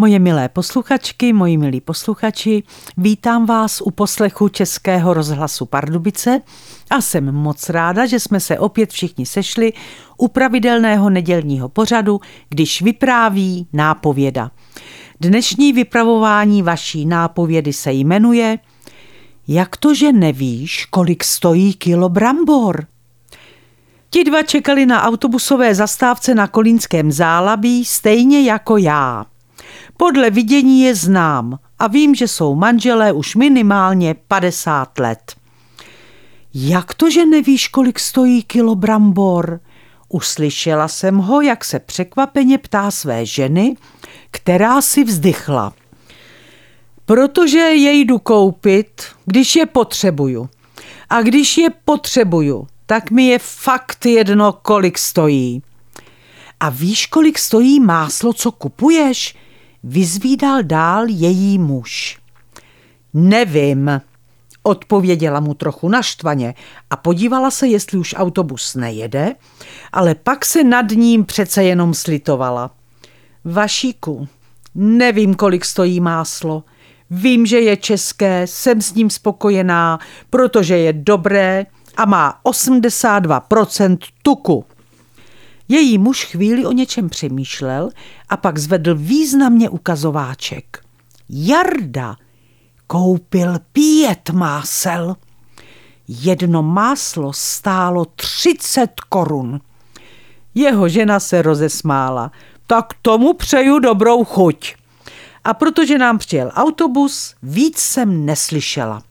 Moje milé posluchačky, moji milí posluchači, vítám vás u poslechu Českého rozhlasu Pardubice a jsem moc ráda, že jsme se opět všichni sešli u pravidelného nedělního pořadu, když vypráví nápověda. Dnešní vypravování vaší nápovědy se jmenuje Jak to, že nevíš, kolik stojí kilo brambor? Ti dva čekali na autobusové zastávce na Kolínském zálabí stejně jako já. Podle vidění je znám a vím, že jsou manželé už minimálně 50 let. Jak to, že nevíš, kolik stojí kilo brambor? Uslyšela jsem ho, jak se překvapeně ptá své ženy, která si vzdychla. Protože je jdu koupit, když je potřebuju. A když je potřebuju, tak mi je fakt jedno, kolik stojí. A víš, kolik stojí máslo, co kupuješ? Vyzvídal dál její muž. Nevím, odpověděla mu trochu naštvaně a podívala se, jestli už autobus nejede, ale pak se nad ním přece jenom slitovala. Vašíku, nevím, kolik stojí máslo. Vím, že je české, jsem s ním spokojená, protože je dobré a má 82% tuku. Její muž chvíli o něčem přemýšlel a pak zvedl významně ukazováček. Jarda koupil pět másel. Jedno máslo stálo 30 korun. Jeho žena se rozesmála. Tak tomu přeju dobrou chuť. A protože nám přijel autobus, víc jsem neslyšela.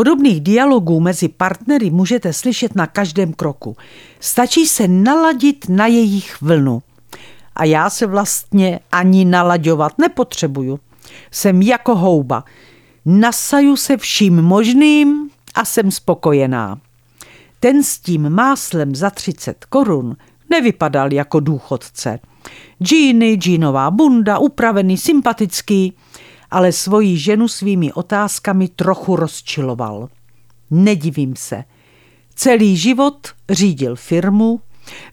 Podobných dialogů mezi partnery můžete slyšet na každém kroku. Stačí se naladit na jejich vlnu. A já se vlastně ani nalaďovat nepotřebuju. Jsem jako houba. Nasaju se vším možným a jsem spokojená. Ten s tím máslem za 30 korun nevypadal jako důchodce. Džíny, džínová bunda, upravený, sympatický – ale svoji ženu svými otázkami trochu rozčiloval. Nedivím se. Celý život řídil firmu,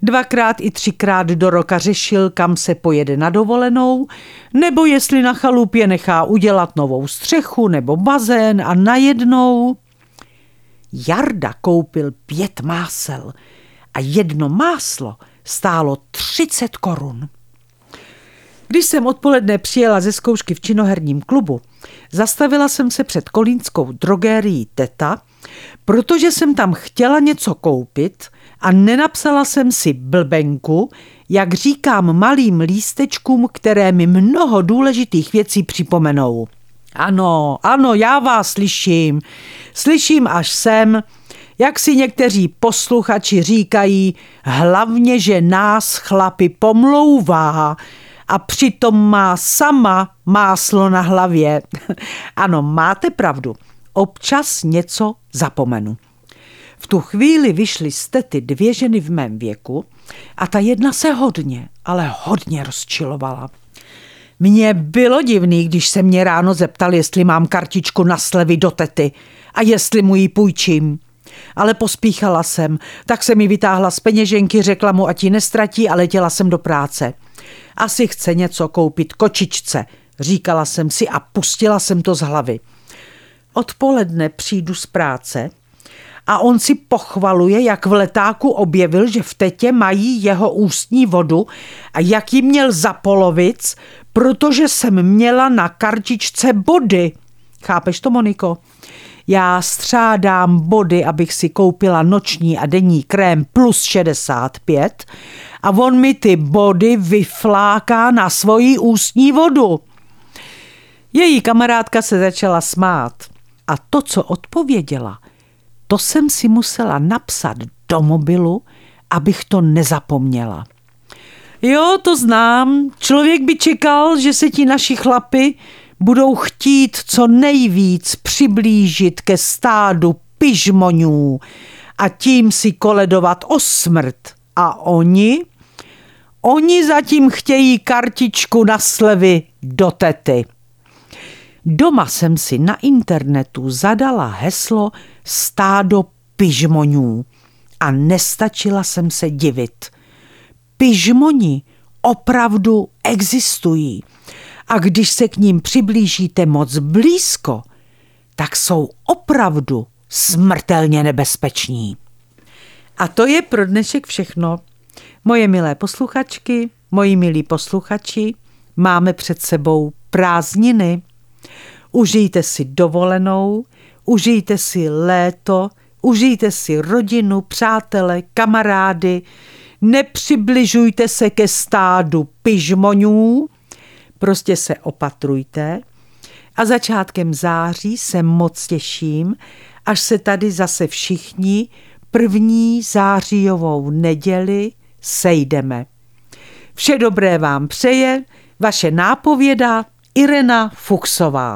dvakrát i třikrát do roka řešil, kam se pojede na dovolenou, nebo jestli na chalupě nechá udělat novou střechu nebo bazén a najednou... Jarda koupil pět másel a jedno máslo stálo 30 korun. Když jsem odpoledne přijela ze zkoušky v činoherním klubu, zastavila jsem se před kolínskou drogérií Teta, protože jsem tam chtěla něco koupit a nenapsala jsem si blbenku, jak říkám malým lístečkům, které mi mnoho důležitých věcí připomenou. Ano, ano, já vás slyším. Slyším až sem, jak si někteří posluchači říkají, hlavně, že nás chlapi pomlouvá, a přitom má sama máslo na hlavě. ano, máte pravdu. Občas něco zapomenu. V tu chvíli vyšly z tety dvě ženy v mém věku a ta jedna se hodně, ale hodně rozčilovala. Mně bylo divný, když se mě ráno zeptal, jestli mám kartičku na slevy do tety a jestli mu ji půjčím. Ale pospíchala jsem, tak se mi vytáhla z peněženky, řekla mu, ať ji nestratí a letěla jsem do práce. Asi chce něco koupit kočičce, říkala jsem si a pustila jsem to z hlavy. Odpoledne přijdu z práce a on si pochvaluje, jak v letáku objevil, že v tetě mají jeho ústní vodu a jak ji měl za polovic, protože jsem měla na kartičce body. Chápeš to, Moniko? Já střádám body, abych si koupila noční a denní krém plus 65 a on mi ty body vyfláká na svoji ústní vodu. Její kamarádka se začala smát a to, co odpověděla, to jsem si musela napsat do mobilu, abych to nezapomněla. Jo, to znám. Člověk by čekal, že se ti naši chlapy budou chtít co nejvíc přiblížit ke stádu pižmonů a tím si koledovat o smrt. A oni? Oni zatím chtějí kartičku na slevy do tety. Doma jsem si na internetu zadala heslo stádo pižmonů a nestačila jsem se divit. Pižmoni opravdu existují a když se k ním přiblížíte moc blízko, tak jsou opravdu smrtelně nebezpeční. A to je pro dnešek všechno. Moje milé posluchačky, moji milí posluchači, máme před sebou prázdniny. Užijte si dovolenou, užijte si léto, užijte si rodinu, přátele, kamarády, nepřibližujte se ke stádu pyžmonů, prostě se opatrujte. A začátkem září se moc těším, až se tady zase všichni první zářijovou neděli sejdeme. Vše dobré vám přeje vaše nápověda Irena Fuchsová.